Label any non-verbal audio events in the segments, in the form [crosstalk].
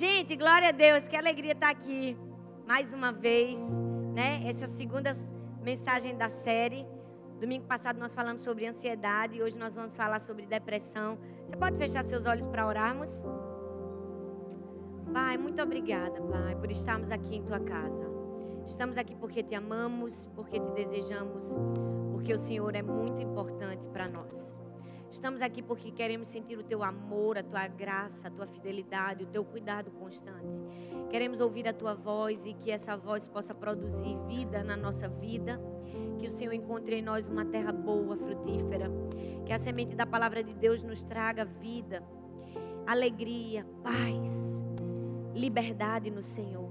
Gente, glória a Deus, que alegria estar aqui mais uma vez, né? Essa segunda mensagem da série. Domingo passado nós falamos sobre ansiedade e hoje nós vamos falar sobre depressão. Você pode fechar seus olhos para orarmos? Pai, muito obrigada, Pai, por estarmos aqui em tua casa. Estamos aqui porque te amamos, porque te desejamos, porque o Senhor é muito importante para nós. Estamos aqui porque queremos sentir o teu amor, a tua graça, a tua fidelidade, o teu cuidado constante. Queremos ouvir a tua voz e que essa voz possa produzir vida na nossa vida. Que o Senhor encontre em nós uma terra boa, frutífera. Que a semente da palavra de Deus nos traga vida, alegria, paz, liberdade no Senhor.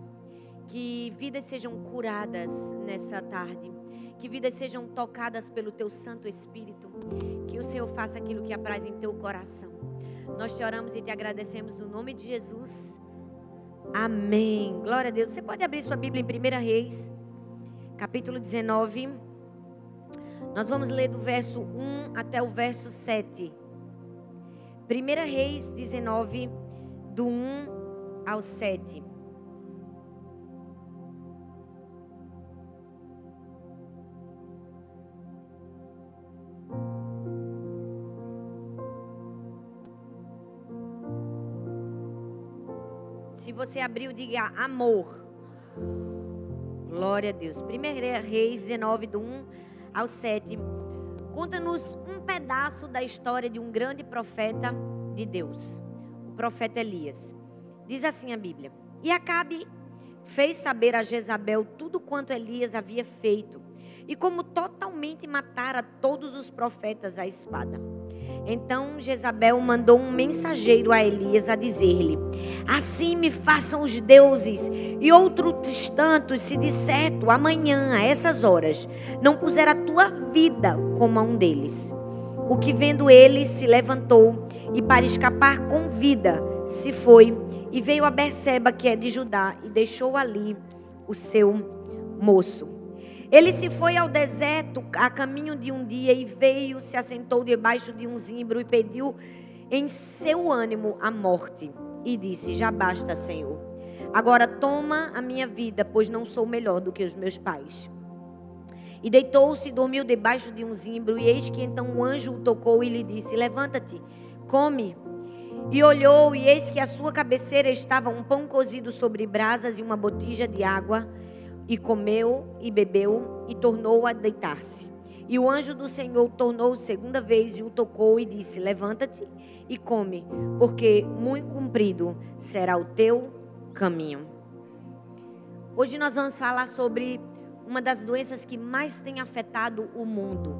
Que vidas sejam curadas nessa tarde que vidas sejam tocadas pelo teu Santo Espírito. Que o Senhor faça aquilo que apraz em teu coração. Nós te oramos e te agradecemos no nome de Jesus. Amém. Glória a Deus. Você pode abrir sua Bíblia em 1 Reis, capítulo 19. Nós vamos ler do verso 1 até o verso 7. 1 Reis 19, do 1 ao 7. Se você abriu, diga amor. Glória a Deus. 1 Reis 19, do 1 ao 7. Conta-nos um pedaço da história de um grande profeta de Deus, o profeta Elias. Diz assim a Bíblia: E Acabe fez saber a Jezabel tudo quanto Elias havia feito, e como totalmente matara todos os profetas à espada. Então Jezabel mandou um mensageiro a Elias a dizer-lhe: Assim me façam os deuses, e outros tantos, se de certo amanhã, a essas horas, não puser a tua vida como a um deles. O que vendo ele se levantou e para escapar com vida se foi e veio a Berseba, que é de Judá, e deixou ali o seu moço. Ele se foi ao deserto a caminho de um dia e veio, se assentou debaixo de um zimbro e pediu em seu ânimo a morte. E disse: Já basta, Senhor. Agora toma a minha vida, pois não sou melhor do que os meus pais. E deitou-se e dormiu debaixo de um zimbro. E eis que então um anjo o tocou e lhe disse: Levanta-te, come. E olhou, e eis que à sua cabeceira estava um pão cozido sobre brasas e uma botija de água. E comeu e bebeu e tornou a deitar-se. E o anjo do Senhor tornou segunda vez e o tocou e disse: Levanta-te e come, porque muito comprido será o teu caminho. Hoje nós vamos falar sobre uma das doenças que mais tem afetado o mundo: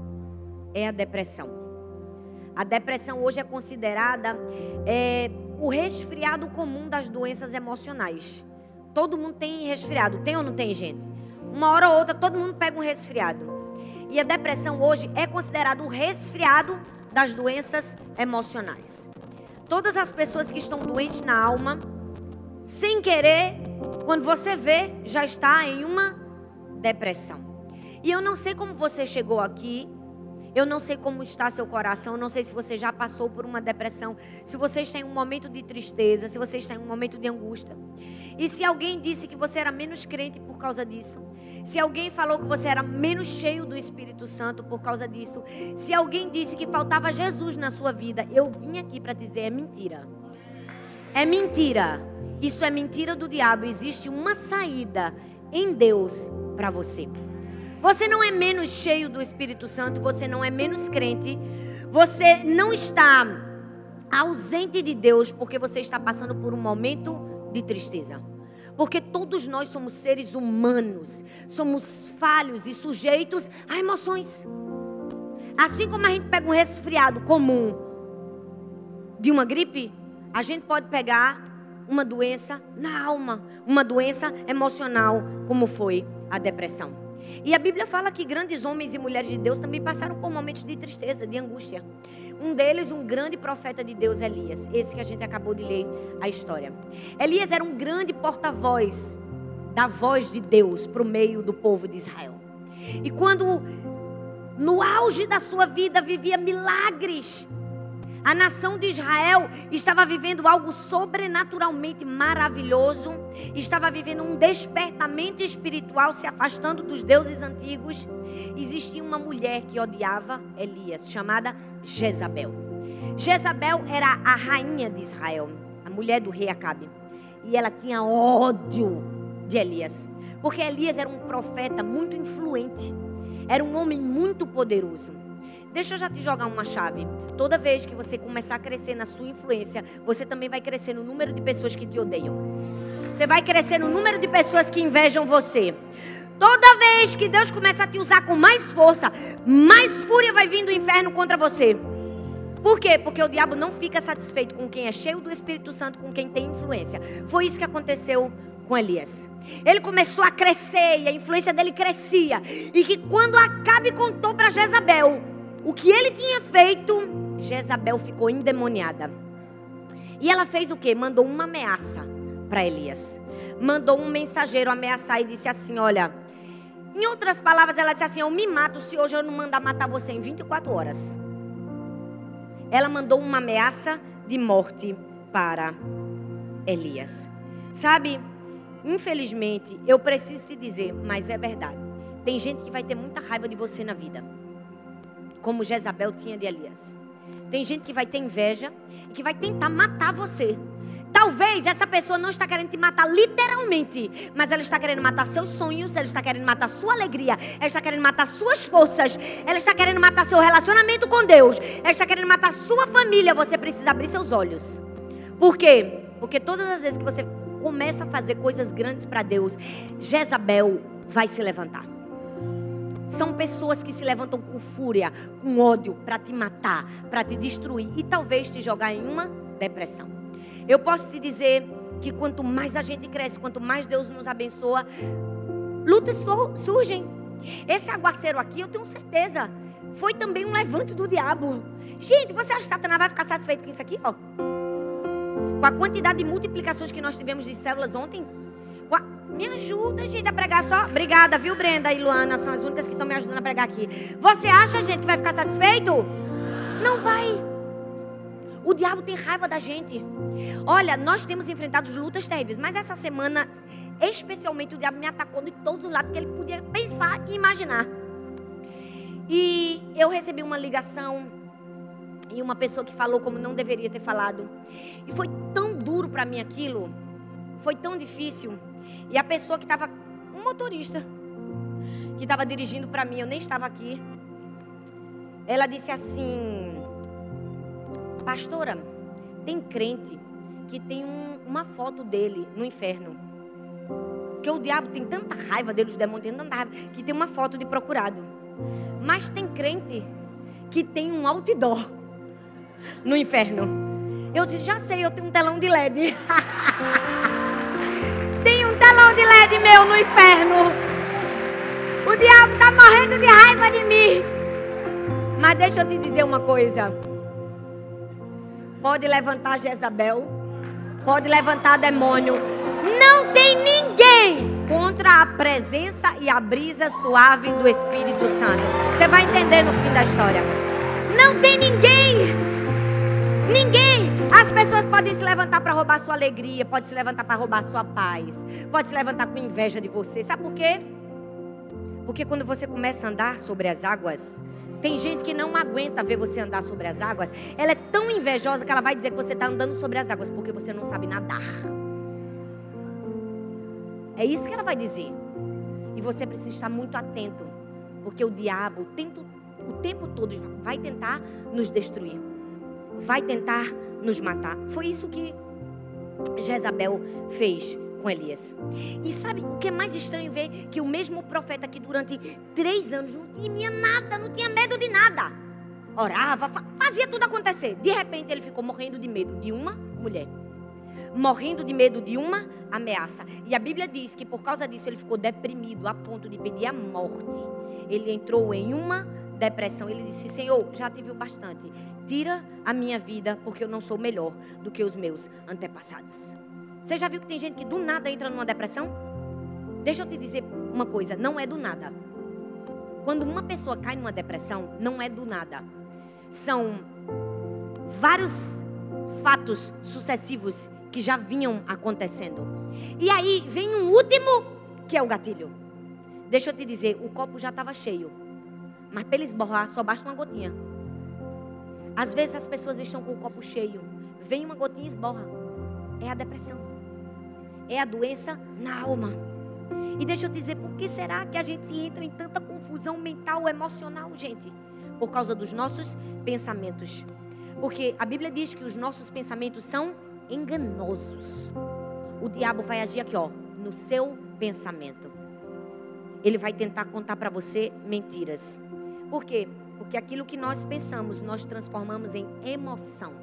é a depressão. A depressão hoje é considerada é, o resfriado comum das doenças emocionais. Todo mundo tem resfriado, tem ou não tem, gente? Uma hora ou outra todo mundo pega um resfriado. E a depressão hoje é considerado o resfriado das doenças emocionais. Todas as pessoas que estão doentes na alma, sem querer, quando você vê, já está em uma depressão. E eu não sei como você chegou aqui, eu não sei como está seu coração, eu não sei se você já passou por uma depressão, se você está em um momento de tristeza, se você está em um momento de angústia. E se alguém disse que você era menos crente por causa disso, se alguém falou que você era menos cheio do Espírito Santo por causa disso, se alguém disse que faltava Jesus na sua vida, eu vim aqui para dizer é mentira. É mentira. Isso é mentira do diabo. Existe uma saída em Deus para você. Você não é menos cheio do Espírito Santo, você não é menos crente, você não está ausente de Deus porque você está passando por um momento de tristeza. Porque todos nós somos seres humanos, somos falhos e sujeitos a emoções. Assim como a gente pega um resfriado comum de uma gripe, a gente pode pegar uma doença na alma, uma doença emocional, como foi a depressão. E a Bíblia fala que grandes homens e mulheres de Deus também passaram por momentos de tristeza, de angústia. Um deles, um grande profeta de Deus, Elias. Esse que a gente acabou de ler a história. Elias era um grande porta-voz da voz de Deus para o meio do povo de Israel. E quando no auge da sua vida vivia milagres, A nação de Israel estava vivendo algo sobrenaturalmente maravilhoso, estava vivendo um despertamento espiritual, se afastando dos deuses antigos. Existia uma mulher que odiava Elias, chamada Jezabel. Jezabel era a rainha de Israel, a mulher do rei Acabe. E ela tinha ódio de Elias, porque Elias era um profeta muito influente, era um homem muito poderoso. Deixa eu já te jogar uma chave. Toda vez que você começar a crescer na sua influência, você também vai crescer no número de pessoas que te odeiam. Você vai crescer no número de pessoas que invejam você. Toda vez que Deus começa a te usar com mais força, mais fúria vai vir do inferno contra você. Por quê? Porque o diabo não fica satisfeito com quem é cheio do Espírito Santo, com quem tem influência. Foi isso que aconteceu com Elias. Ele começou a crescer e a influência dele crescia. E que quando Acabe contou para Jezabel o que ele tinha feito, Jezabel ficou endemoniada. E ela fez o quê? Mandou uma ameaça para Elias. Mandou um mensageiro ameaçar e disse assim: Olha, em outras palavras, ela disse assim: Eu me mato se hoje eu não mandar matar você em 24 horas. Ela mandou uma ameaça de morte para Elias. Sabe, infelizmente, eu preciso te dizer, mas é verdade. Tem gente que vai ter muita raiva de você na vida como Jezabel tinha de Elias. Tem gente que vai ter inveja e que vai tentar matar você. Talvez essa pessoa não está querendo te matar literalmente, mas ela está querendo matar seus sonhos, ela está querendo matar sua alegria, ela está querendo matar suas forças, ela está querendo matar seu relacionamento com Deus, ela está querendo matar sua família. Você precisa abrir seus olhos. Por quê? Porque todas as vezes que você começa a fazer coisas grandes para Deus, Jezabel vai se levantar. São pessoas que se levantam com fúria, com ódio, para te matar, para te destruir e talvez te jogar em uma depressão. Eu posso te dizer que quanto mais a gente cresce, quanto mais Deus nos abençoa, lutas surgem. Esse aguaceiro aqui, eu tenho certeza, foi também um levante do diabo. Gente, você acha que Satanás vai ficar satisfeito com isso aqui, ó? Com a quantidade de multiplicações que nós tivemos de células ontem? Me ajuda, gente, a pregar só. Obrigada, viu, Brenda e Luana? São as únicas que estão me ajudando a pregar aqui. Você acha, gente, que vai ficar satisfeito? Não vai. O diabo tem raiva da gente. Olha, nós temos enfrentado lutas terríveis, mas essa semana, especialmente, o diabo me atacou de todos os lados que ele podia pensar e imaginar. E eu recebi uma ligação e uma pessoa que falou como não deveria ter falado. E foi tão duro para mim aquilo. Foi tão difícil. E a pessoa que estava, um motorista, que estava dirigindo para mim, eu nem estava aqui. Ela disse assim: Pastora, tem crente que tem um, uma foto dele no inferno. Que o diabo tem tanta raiva dele, os demônios têm tanta raiva, que tem uma foto de procurado. Mas tem crente que tem um outdoor no inferno. Eu disse, já sei, eu tenho um telão de LED. [laughs] de LED meu no inferno. O diabo está morrendo de raiva de mim. Mas deixa eu te dizer uma coisa. Pode levantar Jezabel. Pode levantar demônio. Não tem ninguém contra a presença e a brisa suave do Espírito Santo. Você vai entender no fim da história. Não tem ninguém. Ninguém. As pessoas podem se levantar para roubar sua alegria, pode se levantar para roubar sua paz, pode se levantar com inveja de você. Sabe por quê? Porque quando você começa a andar sobre as águas, tem gente que não aguenta ver você andar sobre as águas. Ela é tão invejosa que ela vai dizer que você está andando sobre as águas porque você não sabe nadar. É isso que ela vai dizer. E você precisa estar muito atento, porque o diabo o tempo, o tempo todo vai tentar nos destruir vai tentar nos matar. Foi isso que Jezabel fez com Elias. E sabe o que é mais estranho ver? Que o mesmo profeta que durante três anos não tinha nada, não tinha medo de nada. Orava, fazia tudo acontecer. De repente ele ficou morrendo de medo de uma mulher. Morrendo de medo de uma ameaça. E a Bíblia diz que por causa disso ele ficou deprimido a ponto de pedir a morte. Ele entrou em uma depressão. Ele disse: Senhor, já tive o bastante. Tira a minha vida, porque eu não sou melhor do que os meus antepassados. Você já viu que tem gente que do nada entra numa depressão? Deixa eu te dizer uma coisa: não é do nada. Quando uma pessoa cai numa depressão, não é do nada. São vários fatos sucessivos que já vinham acontecendo. E aí vem um último, que é o gatilho. Deixa eu te dizer, o copo já estava cheio. Mas para ele esborrar, só basta uma gotinha. Às vezes as pessoas estão com o copo cheio. Vem uma gotinha e esborra. É a depressão. É a doença na alma. E deixa eu dizer, por que será que a gente entra em tanta confusão mental, emocional, gente? Por causa dos nossos pensamentos. Porque a Bíblia diz que os nossos pensamentos são enganosos. O diabo vai agir aqui, ó, no seu pensamento. Ele vai tentar contar para você mentiras. Por quê? Porque aquilo que nós pensamos, nós transformamos em emoção.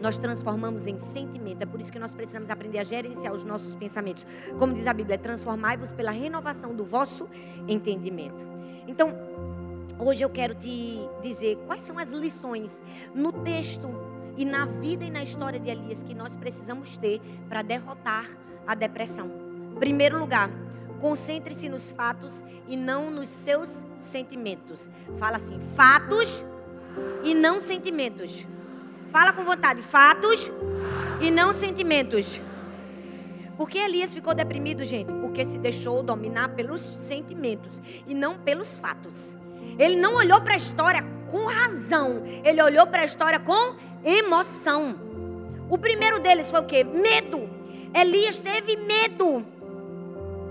Nós transformamos em sentimento. É por isso que nós precisamos aprender a gerenciar os nossos pensamentos. Como diz a Bíblia, transformai-vos pela renovação do vosso entendimento. Então, hoje eu quero te dizer quais são as lições no texto e na vida e na história de Elias que nós precisamos ter para derrotar a depressão. Primeiro lugar, concentre-se nos fatos e não nos seus sentimentos. Fala assim: fatos e não sentimentos. Fala com vontade: fatos e não sentimentos. Por que Elias ficou deprimido, gente? Porque se deixou dominar pelos sentimentos e não pelos fatos. Ele não olhou para a história com razão, ele olhou para a história com emoção. O primeiro deles foi o quê? Medo. Elias teve medo.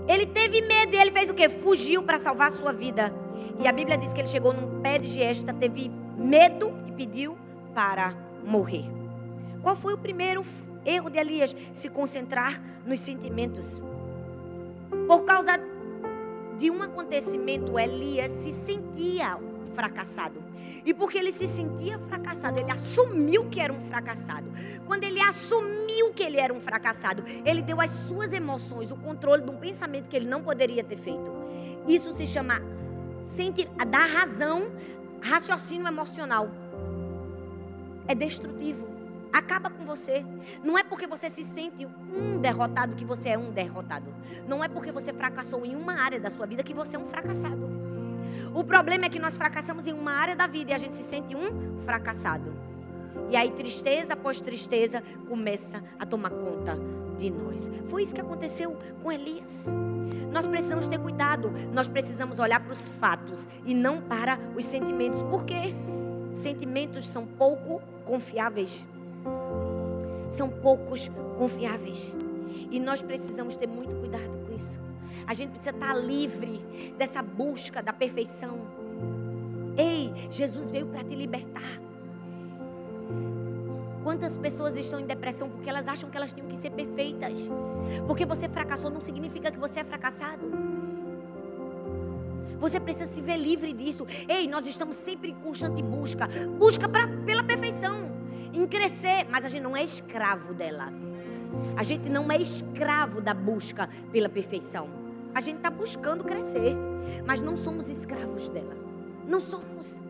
Ele teve medo e ele fez o quê? Fugiu para salvar a sua vida. E a Bíblia diz que ele chegou num pé de gesta, teve medo e pediu para morrer. Qual foi o primeiro erro de Elias? Se concentrar nos sentimentos. Por causa de um acontecimento, Elias se sentia fracassado. E porque ele se sentia fracassado, ele assumiu que era um fracassado. Quando ele assumiu que ele era um fracassado, ele deu às suas emoções o controle de um pensamento que ele não poderia ter feito. Isso se chama dar razão, raciocínio emocional. É destrutivo. Acaba com você. Não é porque você se sente um derrotado que você é um derrotado. Não é porque você fracassou em uma área da sua vida que você é um fracassado. O problema é que nós fracassamos em uma área da vida e a gente se sente um fracassado. E aí, tristeza após tristeza começa a tomar conta de nós. Foi isso que aconteceu com Elias. Nós precisamos ter cuidado, nós precisamos olhar para os fatos e não para os sentimentos. Por quê? Sentimentos são pouco confiáveis. São poucos confiáveis. E nós precisamos ter muito cuidado com isso. A gente precisa estar livre dessa busca da perfeição. Ei, Jesus veio para te libertar. Quantas pessoas estão em depressão porque elas acham que elas têm que ser perfeitas? Porque você fracassou não significa que você é fracassado. Você precisa se ver livre disso. Ei, nós estamos sempre em constante busca busca pra, pela perfeição, em crescer, mas a gente não é escravo dela. A gente não é escravo da busca pela perfeição. A gente está buscando crescer, mas não somos escravos dela. Não somos.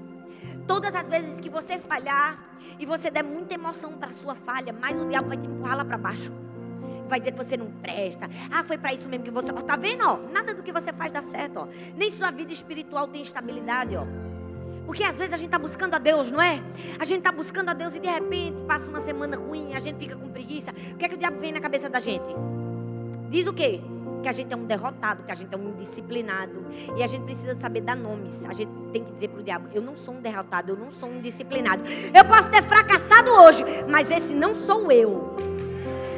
Todas as vezes que você falhar e você der muita emoção para sua falha, mais o diabo vai te empurrar lá para baixo. Vai dizer que você não presta. Ah, foi para isso mesmo que você. Ó, tá vendo? Ó, nada do que você faz dá certo. Ó. Nem sua vida espiritual tem estabilidade. Ó. Porque às vezes a gente está buscando a Deus, não é? A gente está buscando a Deus e de repente passa uma semana ruim, a gente fica com preguiça. O que é que o diabo vem na cabeça da gente? Diz o quê? que a gente é um derrotado, que a gente é um indisciplinado. E a gente precisa saber dar nomes. A gente tem que dizer para o diabo: eu não sou um derrotado, eu não sou um indisciplinado. Eu posso ter fracassado hoje, mas esse não sou eu.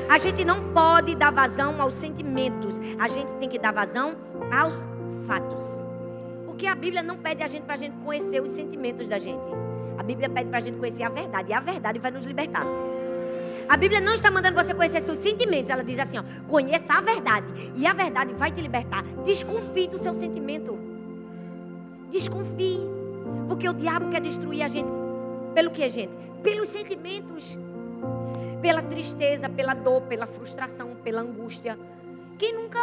A gente não pode dar vazão aos sentimentos. A gente tem que dar vazão aos fatos. Porque a Bíblia não pede a gente para a gente conhecer os sentimentos da gente. A Bíblia pede para a gente conhecer a verdade. E a verdade vai nos libertar. A Bíblia não está mandando você conhecer seus sentimentos. Ela diz assim: ó, conheça a verdade. E a verdade vai te libertar. Desconfie do seu sentimento. Desconfie. Porque o diabo quer destruir a gente. Pelo que, gente? Pelos sentimentos. Pela tristeza, pela dor, pela frustração, pela angústia. Quem nunca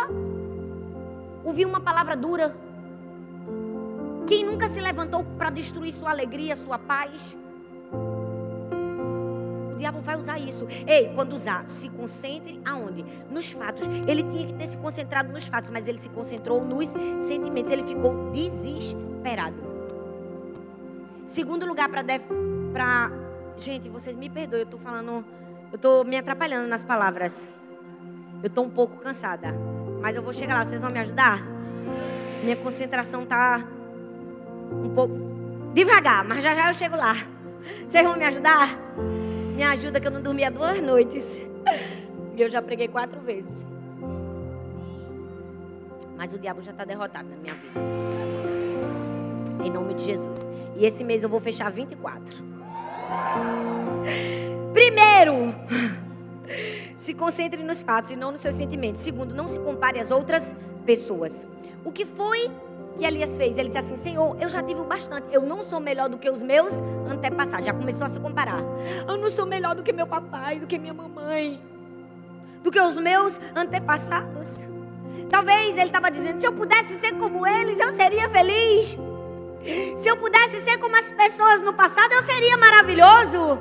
ouviu uma palavra dura? Quem nunca se levantou para destruir sua alegria, sua paz? O diabo vai usar isso. Ei, quando usar, se concentre aonde? Nos fatos. Ele tinha que ter se concentrado nos fatos, mas ele se concentrou nos sentimentos. Ele ficou desesperado. Segundo lugar para Gente, vocês me perdoem, eu tô falando. Eu tô me atrapalhando nas palavras. Eu tô um pouco cansada. Mas eu vou chegar lá, vocês vão me ajudar? Minha concentração tá um pouco devagar, mas já já eu chego lá. Vocês vão me ajudar? Me ajuda que eu não dormia duas noites. E eu já preguei quatro vezes. Mas o diabo já está derrotado na minha vida. Em nome de Jesus. E esse mês eu vou fechar 24. Primeiro, se concentre nos fatos e não nos seus sentimentos. Segundo, não se compare às outras. O que foi que Elias fez? Ele disse assim: Senhor, eu já tive bastante. Eu não sou melhor do que os meus antepassados. Já começou a se comparar. Eu não sou melhor do que meu papai, do que minha mamãe, do que os meus antepassados. Talvez ele estava dizendo: se eu pudesse ser como eles, eu seria feliz. Se eu pudesse ser como as pessoas no passado, eu seria maravilhoso.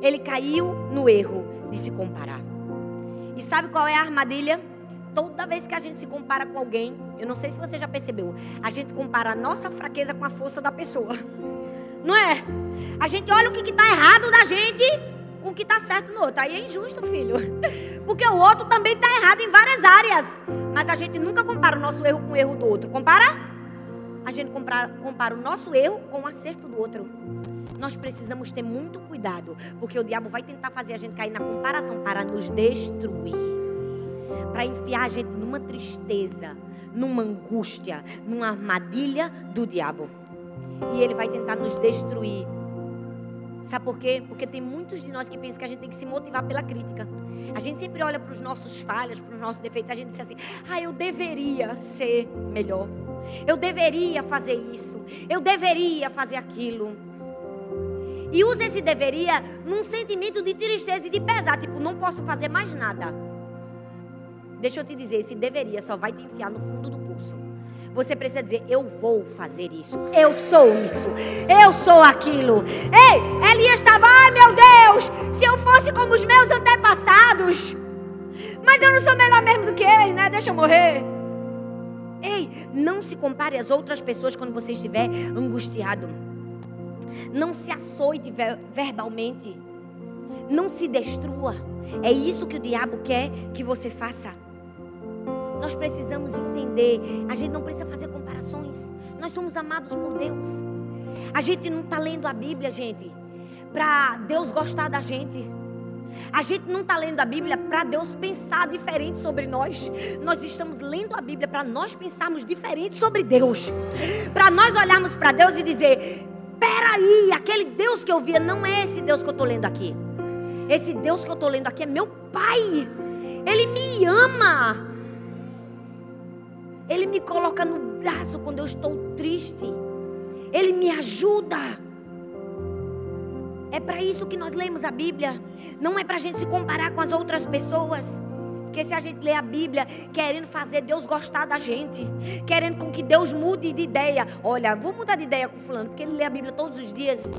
Ele caiu no erro de se comparar. E sabe qual é a armadilha? Toda vez que a gente se compara com alguém, eu não sei se você já percebeu, a gente compara a nossa fraqueza com a força da pessoa. [laughs] Não é? A gente olha o que está errado da gente com o que está certo no outro. Aí é injusto, filho. [laughs] Porque o outro também está errado em várias áreas. Mas a gente nunca compara o nosso erro com o erro do outro. Compara? A gente compara, compara o nosso erro com o acerto do outro. Nós precisamos ter muito cuidado. Porque o diabo vai tentar fazer a gente cair na comparação para nos destruir para enfiar a gente numa tristeza, numa angústia, numa armadilha do diabo. E ele vai tentar nos destruir. Sabe por quê? Porque tem muitos de nós que pensam que a gente tem que se motivar pela crítica. A gente sempre olha para os nossos falhas, para os nossos defeitos. A gente diz assim: ah, eu deveria ser melhor. Eu deveria fazer isso. Eu deveria fazer aquilo. E usa esse deveria num sentimento de tristeza e de pesar. Tipo, não posso fazer mais nada. Deixa eu te dizer, esse deveria só vai te enfiar no fundo do pulso. Você precisa dizer: Eu vou fazer isso. Eu sou isso. Eu sou aquilo. Ei, Elias estava, ai meu Deus, se eu fosse como os meus antepassados. Mas eu não sou melhor mesmo do que ele, né? Deixa eu morrer. Ei, não se compare às outras pessoas quando você estiver angustiado. Não se açoite verbalmente. Não se destrua. É isso que o diabo quer que você faça. Nós precisamos entender. A gente não precisa fazer comparações. Nós somos amados por Deus. A gente não está lendo a Bíblia, gente, para Deus gostar da gente. A gente não está lendo a Bíblia para Deus pensar diferente sobre nós. Nós estamos lendo a Bíblia para nós pensarmos diferente sobre Deus. Para nós olharmos para Deus e dizer: peraí, aquele Deus que eu via não é esse Deus que eu estou lendo aqui. Esse Deus que eu estou lendo aqui é meu Pai. Ele me ama. Ele me coloca no braço quando eu estou triste. Ele me ajuda. É para isso que nós lemos a Bíblia. Não é para a gente se comparar com as outras pessoas. Porque se a gente lê a Bíblia querendo fazer Deus gostar da gente, querendo com que Deus mude de ideia. Olha, vou mudar de ideia com fulano, porque ele lê a Bíblia todos os dias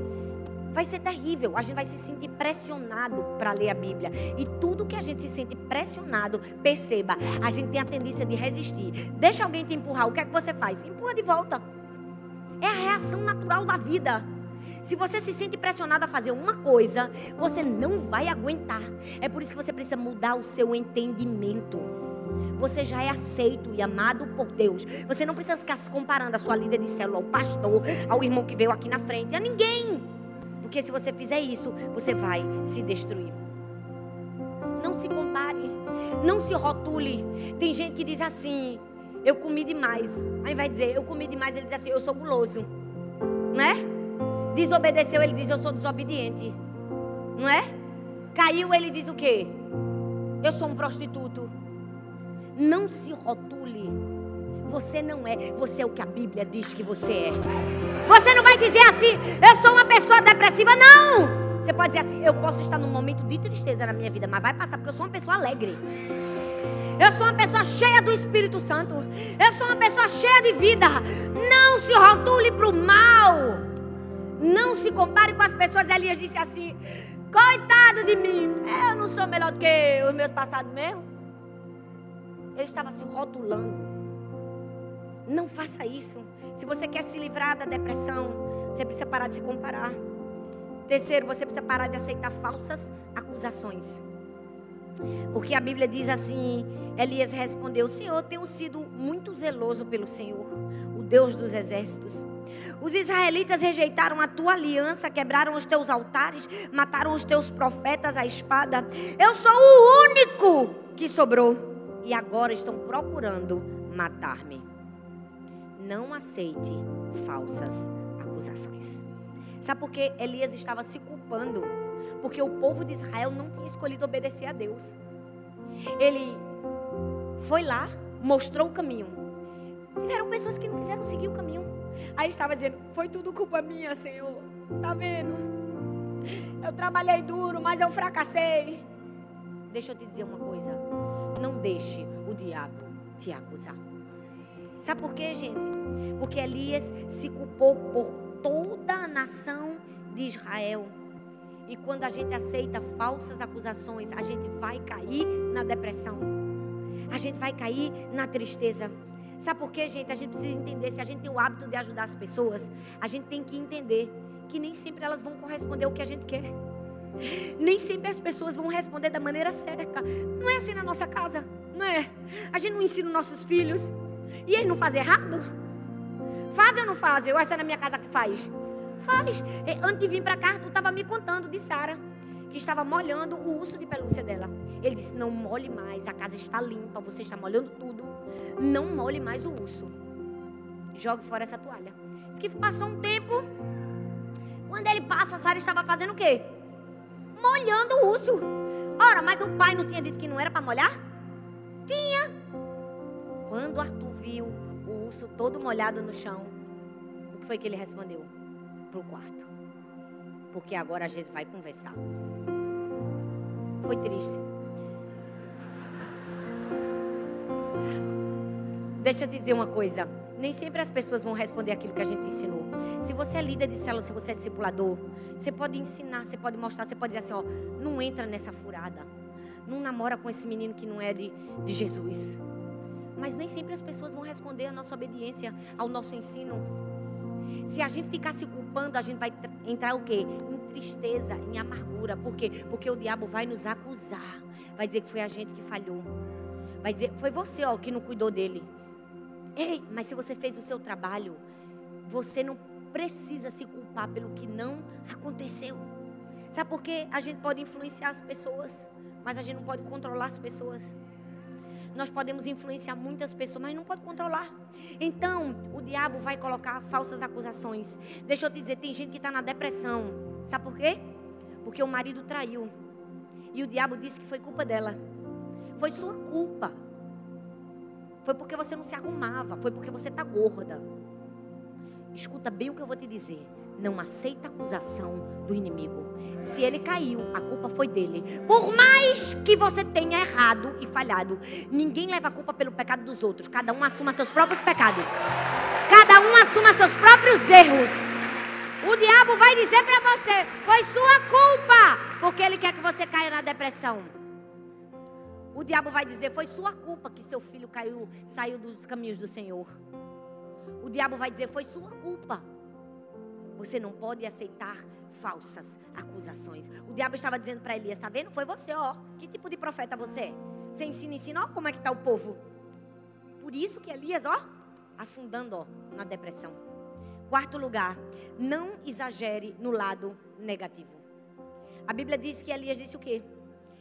vai ser terrível. A gente vai se sentir pressionado para ler a Bíblia. E tudo que a gente se sente pressionado, perceba, a gente tem a tendência de resistir. Deixa alguém te empurrar, o que é que você faz? Empurra de volta. É a reação natural da vida. Se você se sente pressionado a fazer uma coisa, você não vai aguentar. É por isso que você precisa mudar o seu entendimento. Você já é aceito e amado por Deus. Você não precisa ficar se comparando a sua líder de célula, ao pastor, ao irmão que veio aqui na frente, a ninguém. Porque se você fizer isso, você vai se destruir. Não se compare. Não se rotule. Tem gente que diz assim: eu comi demais. Aí vai dizer, eu comi demais. Ele diz assim: eu sou guloso. Não é? Desobedeceu, ele diz: eu sou desobediente. Não é? Caiu, ele diz o quê? Eu sou um prostituto. Não se rotule. Você não é. Você é o que a Bíblia diz que você é. Você não vai dizer assim, eu sou uma pessoa depressiva, não. Você pode dizer assim, eu posso estar num momento de tristeza na minha vida, mas vai passar porque eu sou uma pessoa alegre. Eu sou uma pessoa cheia do Espírito Santo. Eu sou uma pessoa cheia de vida. Não se rotule para o mal. Não se compare com as pessoas. Elias disse assim: Coitado de mim. Eu não sou melhor do que os meus passados mesmo. Ele estava se rotulando. Não faça isso. Se você quer se livrar da depressão, você precisa parar de se comparar. Terceiro, você precisa parar de aceitar falsas acusações. Porque a Bíblia diz assim: Elias respondeu: Senhor, tenho sido muito zeloso pelo Senhor, o Deus dos exércitos. Os israelitas rejeitaram a tua aliança, quebraram os teus altares, mataram os teus profetas à espada. Eu sou o único que sobrou e agora estão procurando matar-me. Não aceite falsas acusações. Sabe por que Elias estava se culpando? Porque o povo de Israel não tinha escolhido obedecer a Deus. Ele foi lá, mostrou o caminho. Tiveram pessoas que não quiseram seguir o caminho. Aí estava dizendo: Foi tudo culpa minha, Senhor. Tá vendo? Eu trabalhei duro, mas eu fracassei. Deixa eu te dizer uma coisa. Não deixe o diabo te acusar. Sabe por quê, gente? Porque Elias se culpou por toda a nação de Israel. E quando a gente aceita falsas acusações, a gente vai cair na depressão. A gente vai cair na tristeza. Sabe por quê, gente? A gente precisa entender. Se a gente tem o hábito de ajudar as pessoas, a gente tem que entender que nem sempre elas vão corresponder ao que a gente quer. Nem sempre as pessoas vão responder da maneira certa. Não é assim na nossa casa, não é? A gente não ensina os nossos filhos. E ele não faz errado? Faz ou não faz? Eu, essa é na minha casa que faz. Faz. Antes de vir para cá, tu estava me contando de Sara, que estava molhando o urso de pelúcia dela. Ele disse: Não molhe mais, a casa está limpa, você está molhando tudo. Não molhe mais o urso. Jogue fora essa toalha. Diz que passou um tempo. Quando ele passa, Sara estava fazendo o quê? Molhando o urso. Ora, mas o pai não tinha dito que não era para molhar? Tinha. Quando Arthur viu urso todo molhado no chão. O que foi que ele respondeu? Para o quarto. Porque agora a gente vai conversar. Foi triste. Deixa eu te dizer uma coisa. Nem sempre as pessoas vão responder aquilo que a gente ensinou. Se você é líder de célula, se você é discipulador, você pode ensinar, você pode mostrar, você pode dizer assim, ó, não entra nessa furada. Não namora com esse menino que não é de, de Jesus. Mas nem sempre as pessoas vão responder a nossa obediência ao nosso ensino. Se a gente ficar se culpando, a gente vai entrar o quê? Em tristeza, em amargura. Por quê? Porque o diabo vai nos acusar. Vai dizer que foi a gente que falhou. Vai dizer, foi você ó, que não cuidou dele. Ei, mas se você fez o seu trabalho, você não precisa se culpar pelo que não aconteceu. Sabe por quê? A gente pode influenciar as pessoas, mas a gente não pode controlar as pessoas. Nós podemos influenciar muitas pessoas, mas não pode controlar. Então, o diabo vai colocar falsas acusações. Deixa eu te dizer, tem gente que está na depressão. Sabe por quê? Porque o marido traiu. E o diabo disse que foi culpa dela. Foi sua culpa. Foi porque você não se arrumava. Foi porque você está gorda. Escuta bem o que eu vou te dizer. Não aceita acusação do inimigo. Se ele caiu, a culpa foi dele. Por mais que você tenha errado e falhado, ninguém leva a culpa pelo pecado dos outros. Cada um assuma seus próprios pecados. Cada um assuma seus próprios erros. O diabo vai dizer para você: foi sua culpa, porque ele quer que você caia na depressão. O diabo vai dizer: foi sua culpa que seu filho caiu, saiu dos caminhos do Senhor. O diabo vai dizer: foi sua culpa. Você não pode aceitar falsas acusações. O diabo estava dizendo para Elias: Está vendo? Foi você, ó. Que tipo de profeta você é? Você ensina, ensina, ó, como é que está o povo. Por isso que Elias, ó, afundando, ó, na depressão. Quarto lugar, não exagere no lado negativo. A Bíblia diz que Elias disse o quê?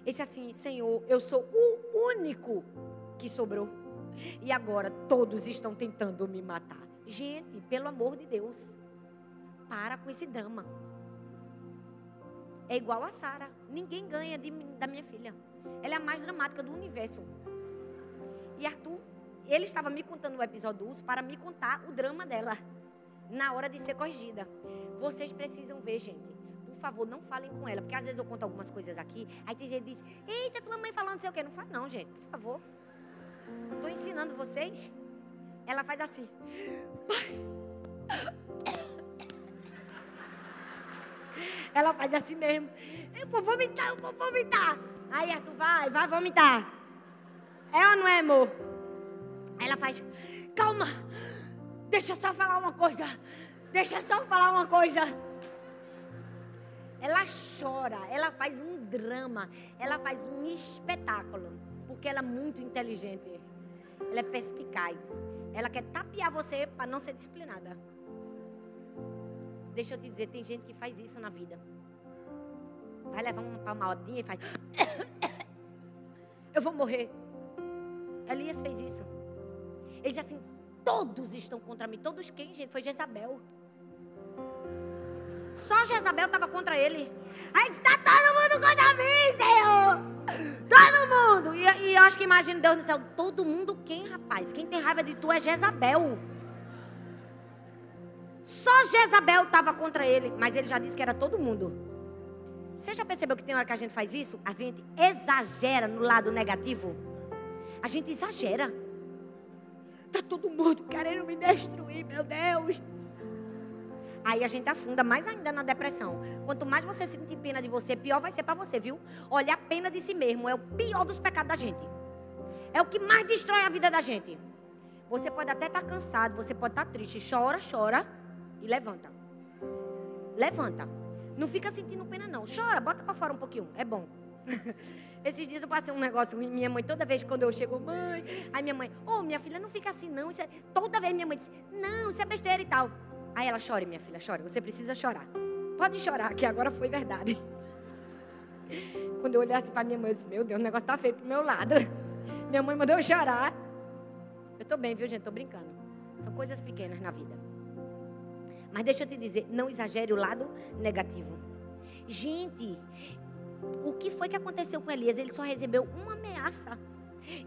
Disse assim: Senhor, eu sou o único que sobrou. E agora todos estão tentando me matar. Gente, pelo amor de Deus, para com esse drama. É igual a Sara. Ninguém ganha de, da minha filha. Ela é a mais dramática do universo. E Arthur, ele estava me contando o episódio do para me contar o drama dela. Na hora de ser corrigida. Vocês precisam ver, gente. Por favor, não falem com ela. Porque às vezes eu conto algumas coisas aqui. Aí tem gente que diz: Eita, tua mãe falando não sei o quê. Não fala, não, gente. Por favor. Estou ensinando vocês. Ela faz assim. Ela faz assim mesmo. Eu vou vomitar, eu vou vomitar. Aí Arthur, vai, vai vomitar. É ou não é, amor? Aí ela faz, calma, deixa eu só falar uma coisa. Deixa eu só falar uma coisa. ela chora, ela faz um drama, ela faz um espetáculo, porque ela é muito inteligente. Ela é perspicaz. Ela quer tapear você para não ser disciplinada. Deixa eu te dizer, tem gente que faz isso na vida. Vai levar uma palmadinha e faz. [coughs] Eu vou morrer. Elias fez isso. Ele disse assim: todos estão contra mim. Todos quem, gente? Foi Jezabel. Só Jezabel estava contra ele. Aí disse: está todo mundo contra mim, Senhor. Todo mundo. E, e eu acho que imagina Deus no céu. Todo mundo quem, rapaz? Quem tem raiva de tu é Jezabel. Só Jezabel estava contra ele. Mas ele já disse que era todo mundo. Você já percebeu que tem hora que a gente faz isso? A gente exagera no lado negativo. A gente exagera. Tá todo mundo querendo me destruir, meu Deus. Aí a gente afunda mais ainda na depressão. Quanto mais você sentir pena de você, pior vai ser para você, viu? Olha, a pena de si mesmo é o pior dos pecados da gente. É o que mais destrói a vida da gente. Você pode até estar tá cansado, você pode estar tá triste. Chora, chora e levanta. Levanta. Não fica sentindo pena, não. Chora, bota para fora um pouquinho. É bom. [laughs] Esses dias eu passei um negócio. Minha mãe, toda vez quando eu chego, mãe. Aí minha mãe, ô, oh, minha filha, não fica assim, não. É... Toda vez minha mãe diz, não, isso é besteira e tal. Aí ela chora, minha filha, chora. Você precisa chorar. Pode chorar, que agora foi verdade. [laughs] Quando eu olhasse para minha mãe, eu disse, meu Deus, o negócio tá feio pro meu lado. [laughs] Minha mãe mandou eu chorar. Eu tô bem, viu, gente? Tô brincando. São coisas pequenas na vida. Mas deixa eu te dizer, não exagere o lado negativo. Gente, o que foi que aconteceu com Elias? Ele só recebeu uma ameaça.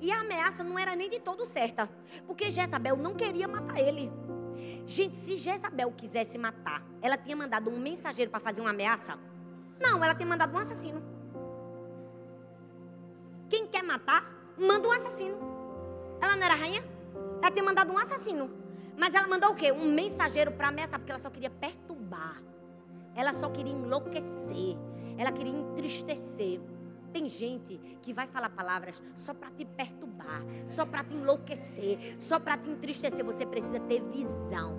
E a ameaça não era nem de todo certa. Porque Jezabel não queria matar ele. Gente, se Jezabel quisesse matar, ela tinha mandado um mensageiro para fazer uma ameaça? Não, ela tinha mandado um assassino. Quem quer matar, manda um assassino. Ela não era rainha? Ela tinha mandado um assassino. Mas ela mandou o quê? Um mensageiro para ameaçar, porque ela só queria perturbar. Ela só queria enlouquecer. Ela queria entristecer. Tem gente que vai falar palavras só para te perturbar, só para te enlouquecer, só para te entristecer. Você precisa ter visão.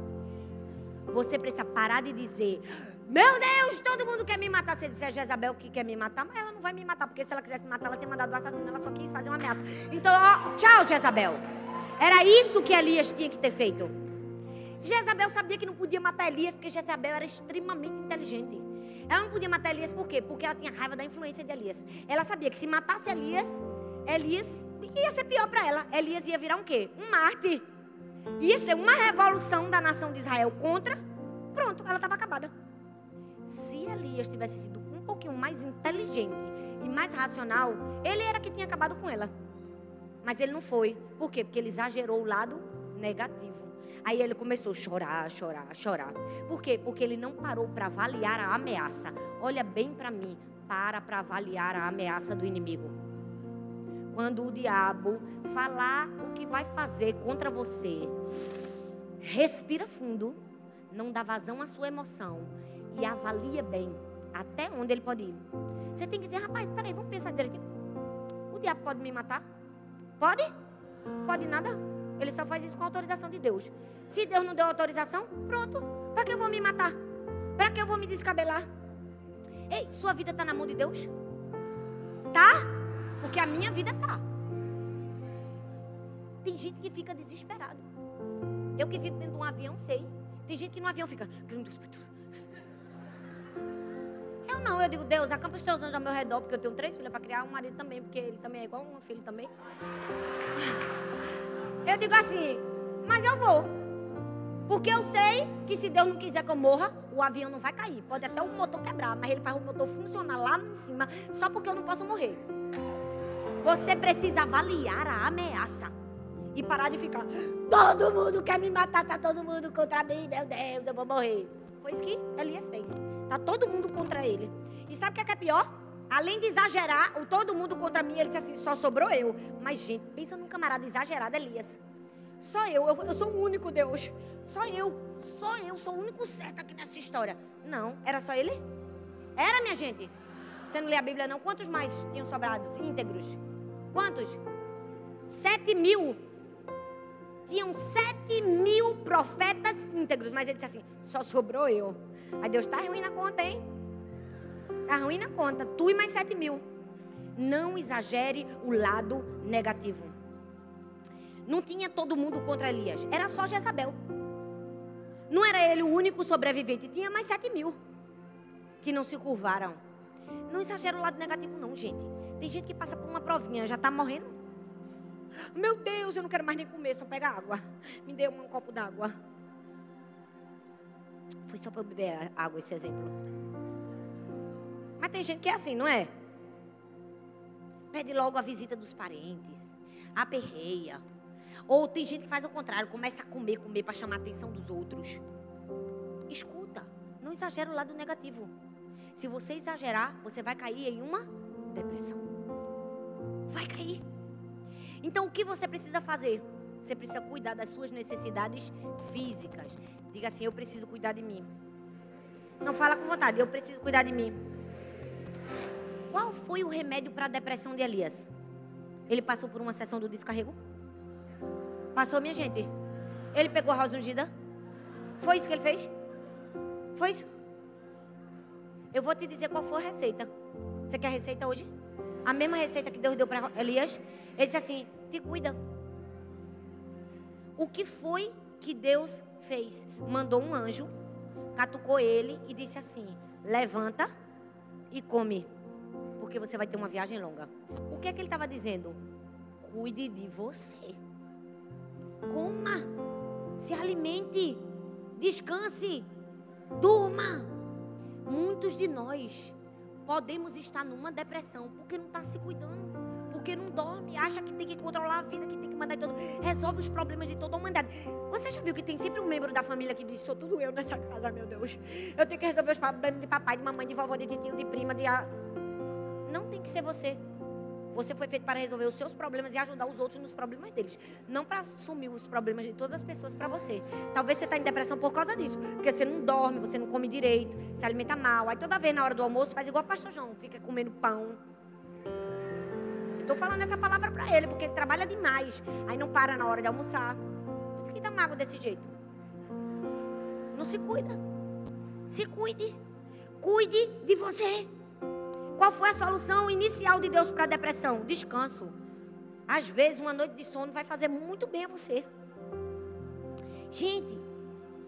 Você precisa parar de dizer: Meu Deus, todo mundo quer me matar. Se disser Jezabel que quer me matar, mas ela não vai me matar, porque se ela quisesse me matar, ela tinha mandado o assassino, ela só quis fazer uma ameaça. Então, ó, tchau, Jezabel. Era isso que Elias tinha que ter feito. Jezabel sabia que não podia matar Elias, porque Jezabel era extremamente inteligente. Ela não podia matar Elias por quê? Porque ela tinha raiva da influência de Elias. Ela sabia que se matasse Elias, Elias ia ser pior para ela. Elias ia virar um quê? Um mártir. Ia ser uma revolução da nação de Israel contra. Pronto, ela estava acabada. Se Elias tivesse sido um pouquinho mais inteligente e mais racional, ele era que tinha acabado com ela. Mas ele não foi. Por quê? Porque ele exagerou o lado negativo. Aí ele começou a chorar, chorar, chorar. Por quê? Porque ele não parou para avaliar a ameaça. Olha bem para mim, para para avaliar a ameaça do inimigo. Quando o diabo falar o que vai fazer contra você, respira fundo, não dá vazão à sua emoção e avalia bem até onde ele pode ir. Você tem que dizer, rapaz, peraí, vamos pensar direitinho. O diabo pode me matar? Pode? Pode nada? Ele só faz isso com autorização de Deus. Se Deus não deu autorização, pronto. Para que eu vou me matar? Para que eu vou me descabelar? Ei, sua vida está na mão de Deus? Tá? Porque a minha vida tá. Tem gente que fica desesperado. Eu que fico dentro de um avião, sei. Tem gente que no avião fica. Eu não, eu digo, Deus, acampa os teus anjos ao meu redor, porque eu tenho três filhas para criar, um marido também, porque ele também é igual um filho também. Eu digo assim, mas eu vou. Porque eu sei que se Deus não quiser que eu morra, o avião não vai cair. Pode até o motor quebrar, mas ele faz o motor funcionar lá em cima, só porque eu não posso morrer. Você precisa avaliar a ameaça. E parar de ficar, todo mundo quer me matar, tá todo mundo contra mim, meu Deus, eu vou morrer. Foi isso que Elias fez. Tá todo mundo contra ele. E sabe o que é, que é pior? Além de exagerar, o todo mundo contra mim, ele disse assim, só sobrou eu. Mas, gente, pensa num camarada exagerado, Elias. Só eu, eu, eu sou o único Deus. Só eu, só eu sou o único certo aqui nessa história. Não, era só ele? Era, minha gente. Você não lê a Bíblia, não? Quantos mais tinham sobrado íntegros? Quantos? Sete mil. Tinham sete mil profetas íntegros. Mas ele disse assim: só sobrou eu. Aí Deus está ruim na conta, hein? Tá ruim na conta. Tu e mais sete mil. Não exagere o lado negativo. Não tinha todo mundo contra Elias. Era só Jezabel. Não era ele o único sobrevivente. Tinha mais sete mil que não se curvaram. Não exagera o lado negativo, não, gente. Tem gente que passa por uma provinha, já está morrendo. Meu Deus, eu não quero mais nem comer, só pega água. Me dê um copo d'água. Foi só para eu beber água esse exemplo. Mas tem gente que é assim, não é? Pede logo a visita dos parentes, aperreia. Ou tem gente que faz o contrário, começa a comer, comer para chamar a atenção dos outros. Escuta, não exagera o lado negativo. Se você exagerar, você vai cair em uma depressão. Vai cair. Então o que você precisa fazer? Você precisa cuidar das suas necessidades físicas. Diga assim: eu preciso cuidar de mim. Não fala com vontade, eu preciso cuidar de mim. Qual foi o remédio para a depressão de Elias? Ele passou por uma sessão do descarrego? Passou, minha gente? Ele pegou a rosa ungida? Foi isso que ele fez? Foi isso? Eu vou te dizer qual foi a receita. Você quer a receita hoje? A mesma receita que Deus deu para Elias. Ele disse assim: te cuida. O que foi que Deus fez? Mandou um anjo, catucou ele e disse assim: levanta e come, porque você vai ter uma viagem longa. O que é que ele estava dizendo? Cuide de você. Coma, se alimente, descanse, durma. Muitos de nós podemos estar numa depressão porque não está se cuidando, porque não dorme, acha que tem que controlar a vida, que tem que mandar tudo, resolve os problemas de toda a humanidade. Você já viu que tem sempre um membro da família que diz: sou tudo eu nessa casa, meu Deus. Eu tenho que resolver os problemas de papai, de mamãe, de vovó, de tio, de prima, de. Não tem que ser você. Você foi feito para resolver os seus problemas e ajudar os outros nos problemas deles. Não para assumir os problemas de todas as pessoas para você. Talvez você está em depressão por causa disso. Porque você não dorme, você não come direito, se alimenta mal. Aí toda vez na hora do almoço faz igual o pastor João, fica comendo pão. Estou falando essa palavra para ele, porque ele trabalha demais. Aí não para na hora de almoçar. Por isso que dá mágoa desse jeito. Não se cuida. Se cuide. Cuide de você. Qual foi a solução inicial de Deus para a depressão? Descanso. Às vezes, uma noite de sono vai fazer muito bem a você. Gente,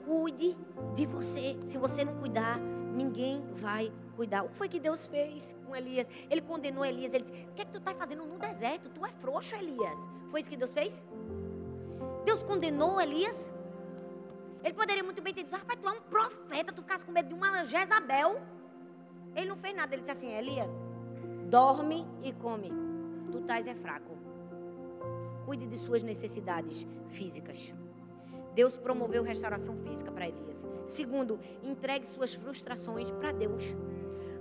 cuide de você. Se você não cuidar, ninguém vai cuidar. O que foi que Deus fez com Elias? Ele condenou Elias. Ele disse: O que é que tu está fazendo no deserto? Tu é frouxo, Elias. Foi isso que Deus fez? Deus condenou Elias? Ele poderia muito bem ter dito: Rapaz, tu é um profeta, tu ficasse com medo de uma Jezabel. Ele não fez nada. Ele disse assim: Elias, dorme e come. Tu tais é fraco. Cuide de suas necessidades físicas. Deus promoveu restauração física para Elias. Segundo, entregue suas frustrações para Deus.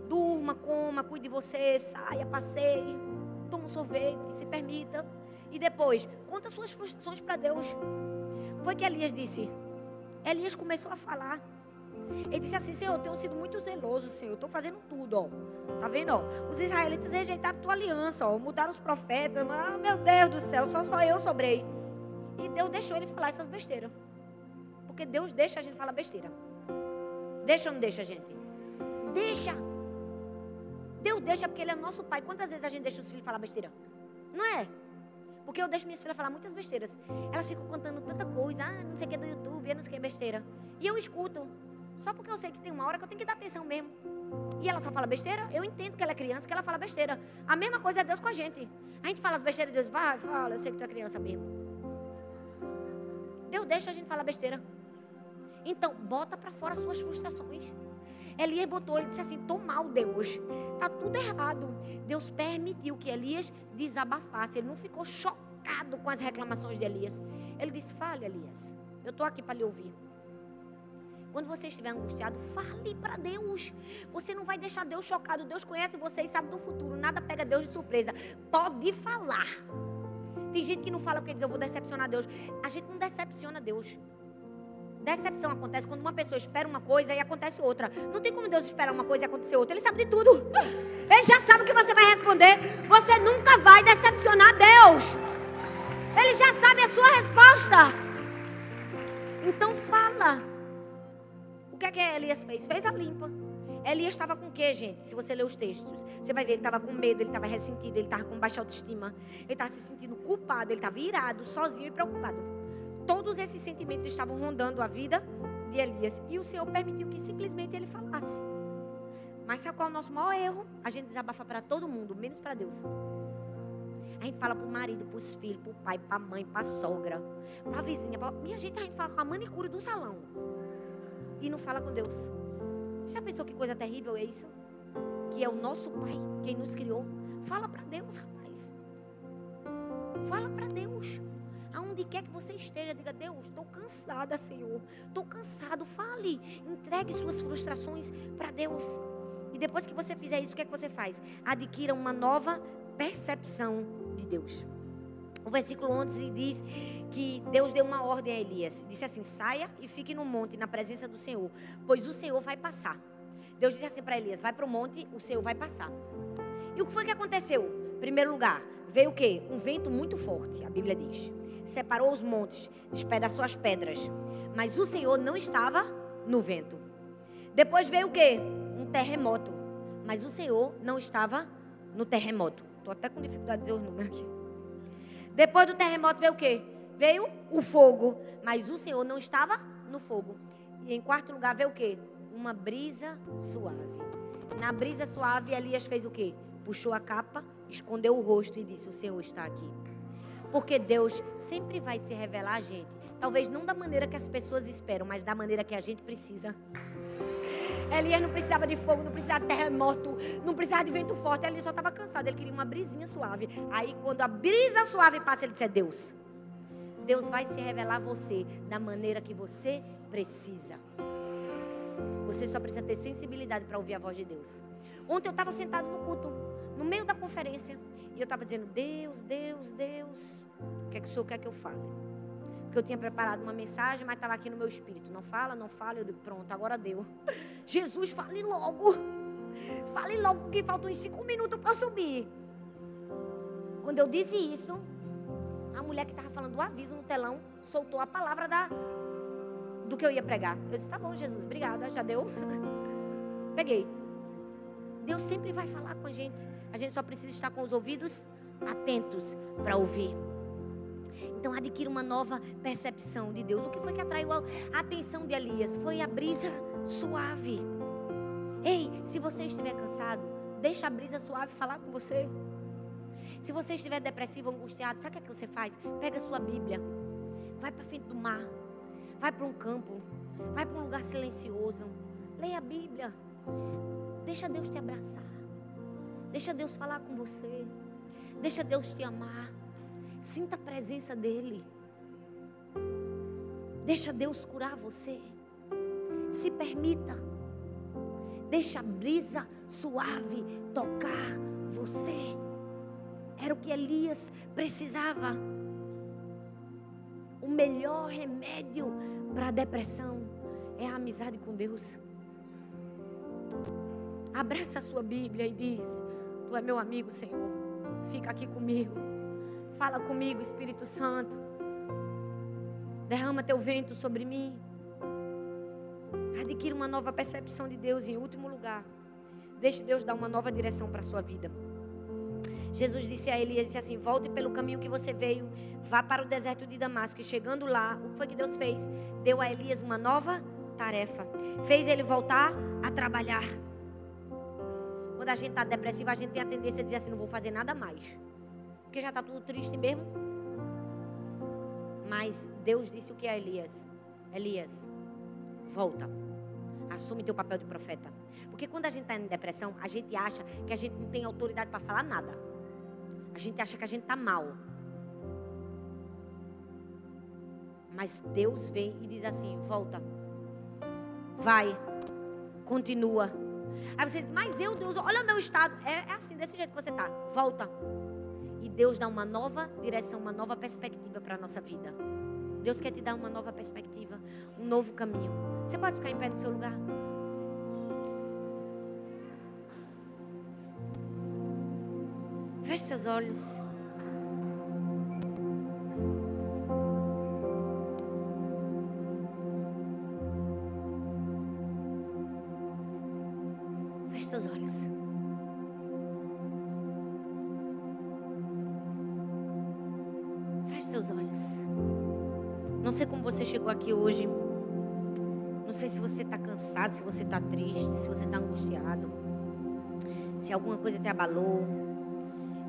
Durma, coma, cuide de você, saia, passeie, toma um sorvete, se permita. E depois, conta suas frustrações para Deus. Foi que Elias disse. Elias começou a falar. Ele disse assim: Senhor, eu tenho sido muito zeloso, Senhor. Eu estou fazendo tudo, ó. Tá vendo, ó? Os israelitas rejeitaram tua aliança, ó. Mudaram os profetas. Ah, meu Deus do céu, só, só eu sobrei. E Deus deixou ele falar essas besteiras. Porque Deus deixa a gente falar besteira. Deixa ou não deixa, gente? Deixa. Deus deixa porque Ele é nosso Pai. Quantas vezes a gente deixa os filhos falar besteira? Não é? Porque eu deixo minhas filhas falar muitas besteiras. Elas ficam contando tanta coisa. Ah, não sei o que é do YouTube, não sei o que é besteira. E eu escuto. Só porque eu sei que tem uma hora que eu tenho que dar atenção mesmo. E ela só fala besteira, eu entendo que ela é criança, que ela fala besteira. A mesma coisa é Deus com a gente. A gente fala as besteiras, Deus vai, fala, eu sei que tu é criança mesmo. Deus deixa a gente falar besteira. Então, bota para fora as suas frustrações. Elias botou, ele disse assim: tô mal, Deus. Tá tudo errado. Deus permitiu que Elias desabafasse. Ele não ficou chocado com as reclamações de Elias. Ele disse: fale, Elias. Eu estou aqui para lhe ouvir. Quando você estiver angustiado, fale para Deus. Você não vai deixar Deus chocado. Deus conhece você e sabe do futuro. Nada pega Deus de surpresa. Pode falar. Tem gente que não fala porque diz eu vou decepcionar Deus. A gente não decepciona Deus. Decepção acontece quando uma pessoa espera uma coisa e acontece outra. Não tem como Deus esperar uma coisa e acontecer outra. Ele sabe de tudo. Ele já sabe o que você vai responder. Você nunca vai decepcionar Deus. Ele já sabe a sua resposta. Então fala. O que é que Elias fez? Fez a limpa. Elias estava com o quê, gente? Se você ler os textos, você vai ver, ele estava com medo, ele estava ressentido, ele estava com baixa autoestima, ele estava se sentindo culpado, ele estava irado, sozinho e preocupado. Todos esses sentimentos estavam rondando a vida de Elias. E o Senhor permitiu que simplesmente ele falasse. Mas sabe qual é o nosso maior erro? A gente desabafa para todo mundo, menos para Deus. A gente fala para o marido, para os filhos, para o pai, para a mãe, para a sogra, para a vizinha. Pra... Minha gente, a gente fala com a manicure do salão. E não fala com Deus. Já pensou que coisa terrível é isso? Que é o nosso Pai, quem nos criou. Fala para Deus, rapaz. Fala para Deus. Aonde quer que você esteja, diga: Deus, estou cansada, Senhor. Estou cansado. Fale. Entregue suas frustrações para Deus. E depois que você fizer isso, o que é que você faz? Adquira uma nova percepção de Deus. O versículo 11 diz que Deus deu uma ordem a Elias. Disse assim: saia e fique no monte, na presença do Senhor, pois o Senhor vai passar. Deus disse assim para Elias: vai para o monte, o Senhor vai passar. E o que foi que aconteceu? Primeiro lugar, veio o quê? Um vento muito forte, a Bíblia diz. Separou os montes, despedaçou as pedras. Mas o Senhor não estava no vento. Depois veio o quê? Um terremoto. Mas o Senhor não estava no terremoto. Estou até com dificuldade de dizer os números aqui. Depois do terremoto veio o quê? Veio o fogo. Mas o Senhor não estava no fogo. E em quarto lugar veio o quê? Uma brisa suave. Na brisa suave, Elias fez o quê? Puxou a capa, escondeu o rosto e disse: O Senhor está aqui. Porque Deus sempre vai se revelar a gente. Talvez não da maneira que as pessoas esperam, mas da maneira que a gente precisa. Elias não precisava de fogo, não precisava de terremoto, não precisava de vento forte. Elias só estava cansado, ele queria uma brisinha suave. Aí, quando a brisa suave passa, ele disse: é Deus. Deus vai se revelar a você da maneira que você precisa. Você só precisa ter sensibilidade para ouvir a voz de Deus. Ontem eu estava sentado no culto, no meio da conferência, e eu estava dizendo: Deus, Deus, Deus, o que é que o Senhor quer que eu fale? Eu tinha preparado uma mensagem, mas estava aqui no meu espírito. Não fala, não fala. Eu digo, pronto, agora deu. [laughs] Jesus, fale logo. Fale logo, porque faltam cinco minutos para eu subir. Quando eu disse isso, a mulher que estava falando o aviso no telão soltou a palavra da, do que eu ia pregar. Eu disse, tá bom, Jesus, obrigada, já deu. [laughs] Peguei. Deus sempre vai falar com a gente. A gente só precisa estar com os ouvidos atentos para ouvir. Então adquira uma nova percepção de Deus. O que foi que atraiu a atenção de Elias? Foi a brisa suave. Ei, se você estiver cansado, deixa a brisa suave falar com você. Se você estiver depressivo, angustiado, sabe o que, é que você faz? Pega sua Bíblia, vai para frente do mar, vai para um campo, vai para um lugar silencioso, leia a Bíblia, deixa Deus te abraçar, deixa Deus falar com você, deixa Deus te amar. Sinta a presença dEle. Deixa Deus curar você. Se permita. Deixa a brisa suave tocar você. Era o que Elias precisava. O melhor remédio para a depressão é a amizade com Deus. Abraça a sua Bíblia e diz: Tu é meu amigo, Senhor. Fica aqui comigo. Fala comigo, Espírito Santo. Derrama teu vento sobre mim. Adquira uma nova percepção de Deus. Em último lugar, deixe Deus dar uma nova direção para a sua vida. Jesus disse a ele, disse assim: Volte pelo caminho que você veio, vá para o deserto de Damasco. E chegando lá, o que foi que Deus fez? Deu a Elias uma nova tarefa. Fez ele voltar a trabalhar. Quando a gente está depressivo, a gente tem a tendência de dizer assim: Não vou fazer nada mais porque já está tudo triste mesmo. Mas Deus disse o que a Elias? Elias, volta. Assume teu papel de profeta. Porque quando a gente está em depressão, a gente acha que a gente não tem autoridade para falar nada. A gente acha que a gente está mal. Mas Deus vem e diz assim: volta. Vai. Continua. Aí você diz, mas eu, Deus, olha o meu estado. É, é assim, desse jeito que você está. Volta. Deus dá uma nova direção, uma nova perspectiva para a nossa vida. Deus quer te dar uma nova perspectiva, um novo caminho. Você pode ficar em pé no seu lugar? Feche seus olhos. Chegou aqui hoje. Não sei se você está cansado, se você está triste, se você está angustiado. Se alguma coisa te abalou.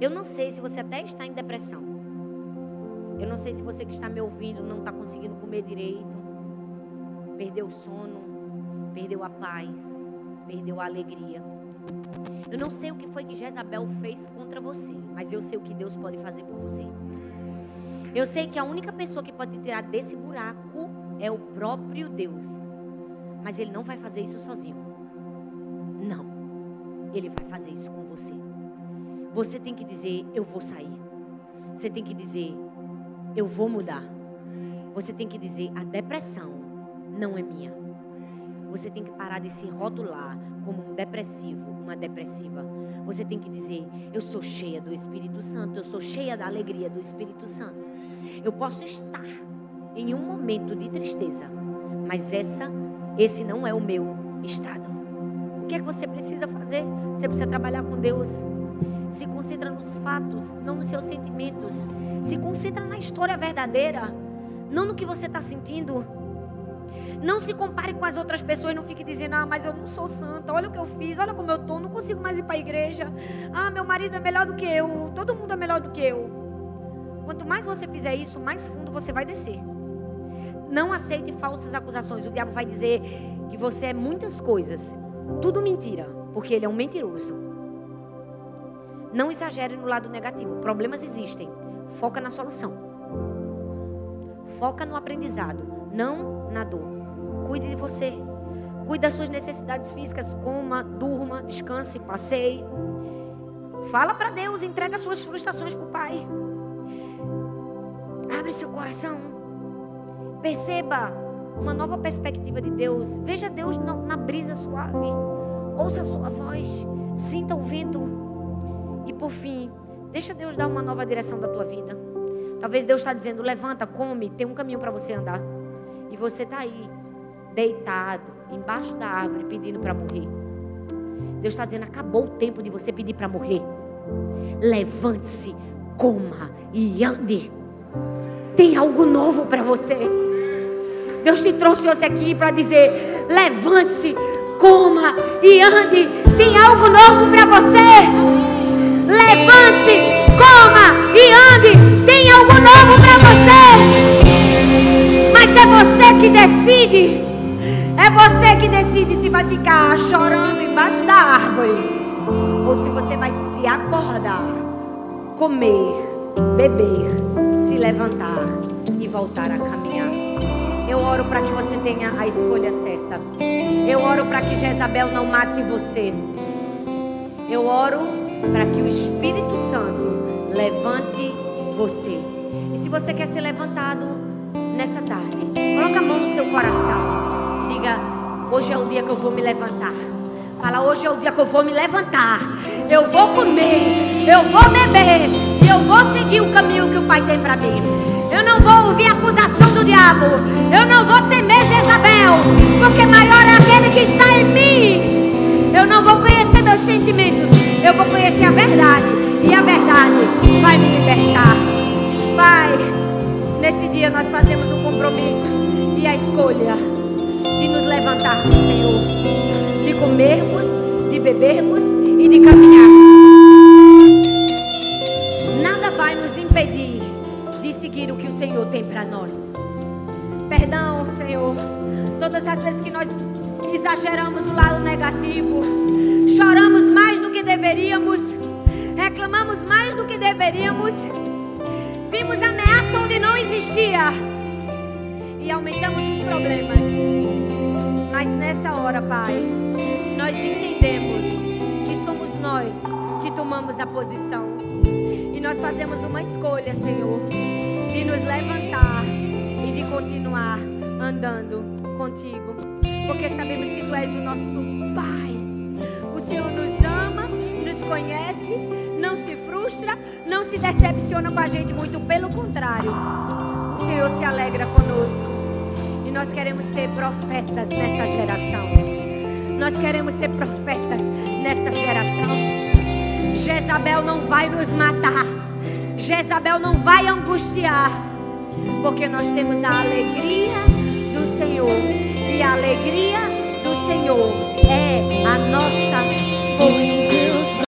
Eu não sei se você até está em depressão. Eu não sei se você que está me ouvindo não está conseguindo comer direito. Perdeu o sono. Perdeu a paz. Perdeu a alegria. Eu não sei o que foi que Jezabel fez contra você. Mas eu sei o que Deus pode fazer por você. Eu sei que a única pessoa que pode tirar desse buraco é o próprio Deus. Mas Ele não vai fazer isso sozinho. Não. Ele vai fazer isso com você. Você tem que dizer: Eu vou sair. Você tem que dizer: Eu vou mudar. Você tem que dizer: A depressão não é minha. Você tem que parar de se rotular como um depressivo, uma depressiva. Você tem que dizer: Eu sou cheia do Espírito Santo. Eu sou cheia da alegria do Espírito Santo. Eu posso estar em um momento de tristeza, mas essa, esse não é o meu estado. O que é que você precisa fazer? Você precisa trabalhar com Deus. Se concentra nos fatos, não nos seus sentimentos. Se concentra na história verdadeira, não no que você está sentindo. Não se compare com as outras pessoas, não fique dizendo, ah, mas eu não sou santa, olha o que eu fiz, olha como eu estou, não consigo mais ir para a igreja. Ah, meu marido é melhor do que eu, todo mundo é melhor do que eu. Quanto mais você fizer isso, mais fundo você vai descer. Não aceite falsas acusações. O diabo vai dizer que você é muitas coisas. Tudo mentira, porque ele é um mentiroso. Não exagere no lado negativo. Problemas existem. Foca na solução. Foca no aprendizado, não na dor. Cuide de você. Cuide das suas necessidades físicas. Coma, durma, descanse, passeie. Fala para Deus, entrega suas frustrações para o Pai. Abre seu coração. Perceba uma nova perspectiva de Deus. Veja Deus na brisa suave. Ouça a sua voz. Sinta o vento. E por fim, deixa Deus dar uma nova direção da tua vida. Talvez Deus está dizendo: levanta, come, tem um caminho para você andar. E você está aí, deitado, embaixo da árvore, pedindo para morrer. Deus está dizendo: acabou o tempo de você pedir para morrer. Levante-se, coma e ande tem algo novo para você. Deus te trouxe hoje aqui para dizer: levante-se, coma e ande. Tem algo novo para você. Levante-se, coma e ande. Tem algo novo para você. Mas é você que decide. É você que decide se vai ficar chorando embaixo da árvore ou se você vai se acordar, comer, beber se levantar e voltar a caminhar. Eu oro para que você tenha a escolha certa. Eu oro para que Jezabel não mate você. Eu oro para que o Espírito Santo levante você. E se você quer ser levantado nessa tarde, coloca a mão no seu coração. Diga: hoje é o dia que eu vou me levantar. Fala, hoje é o dia que eu vou me levantar. Eu vou comer, eu vou beber, eu vou seguir o caminho que o Pai tem para mim. Eu não vou ouvir a acusação do diabo. Eu não vou temer Jezabel, porque maior é aquele que está em mim. Eu não vou conhecer meus sentimentos, eu vou conhecer a verdade, e a verdade vai me libertar. Pai, nesse dia nós fazemos o compromisso e a escolha de nos levantarmos, Senhor de comermos, de bebermos e de caminharmos. Nada vai nos impedir seguir o que o Senhor tem para nós. Perdão, Senhor, todas as vezes que nós exageramos o lado negativo, choramos mais do que deveríamos, reclamamos mais do que deveríamos, vimos ameaça onde não existia e aumentamos os problemas. Mas nessa hora, Pai, nós entendemos que somos nós que tomamos a posição. E nós fazemos uma escolha, Senhor, de nos levantar e de continuar andando contigo. Porque sabemos que Tu és o nosso Pai. O Senhor nos ama, nos conhece, não se frustra, não se decepciona com a gente, muito pelo contrário. O Senhor se alegra conosco. E nós queremos ser profetas nessa geração. Nós queremos ser profetas nessa geração. Jezabel não vai nos matar. Jezabel não vai angustiar. Porque nós temos a alegria do Senhor. E a alegria do Senhor é a nossa força.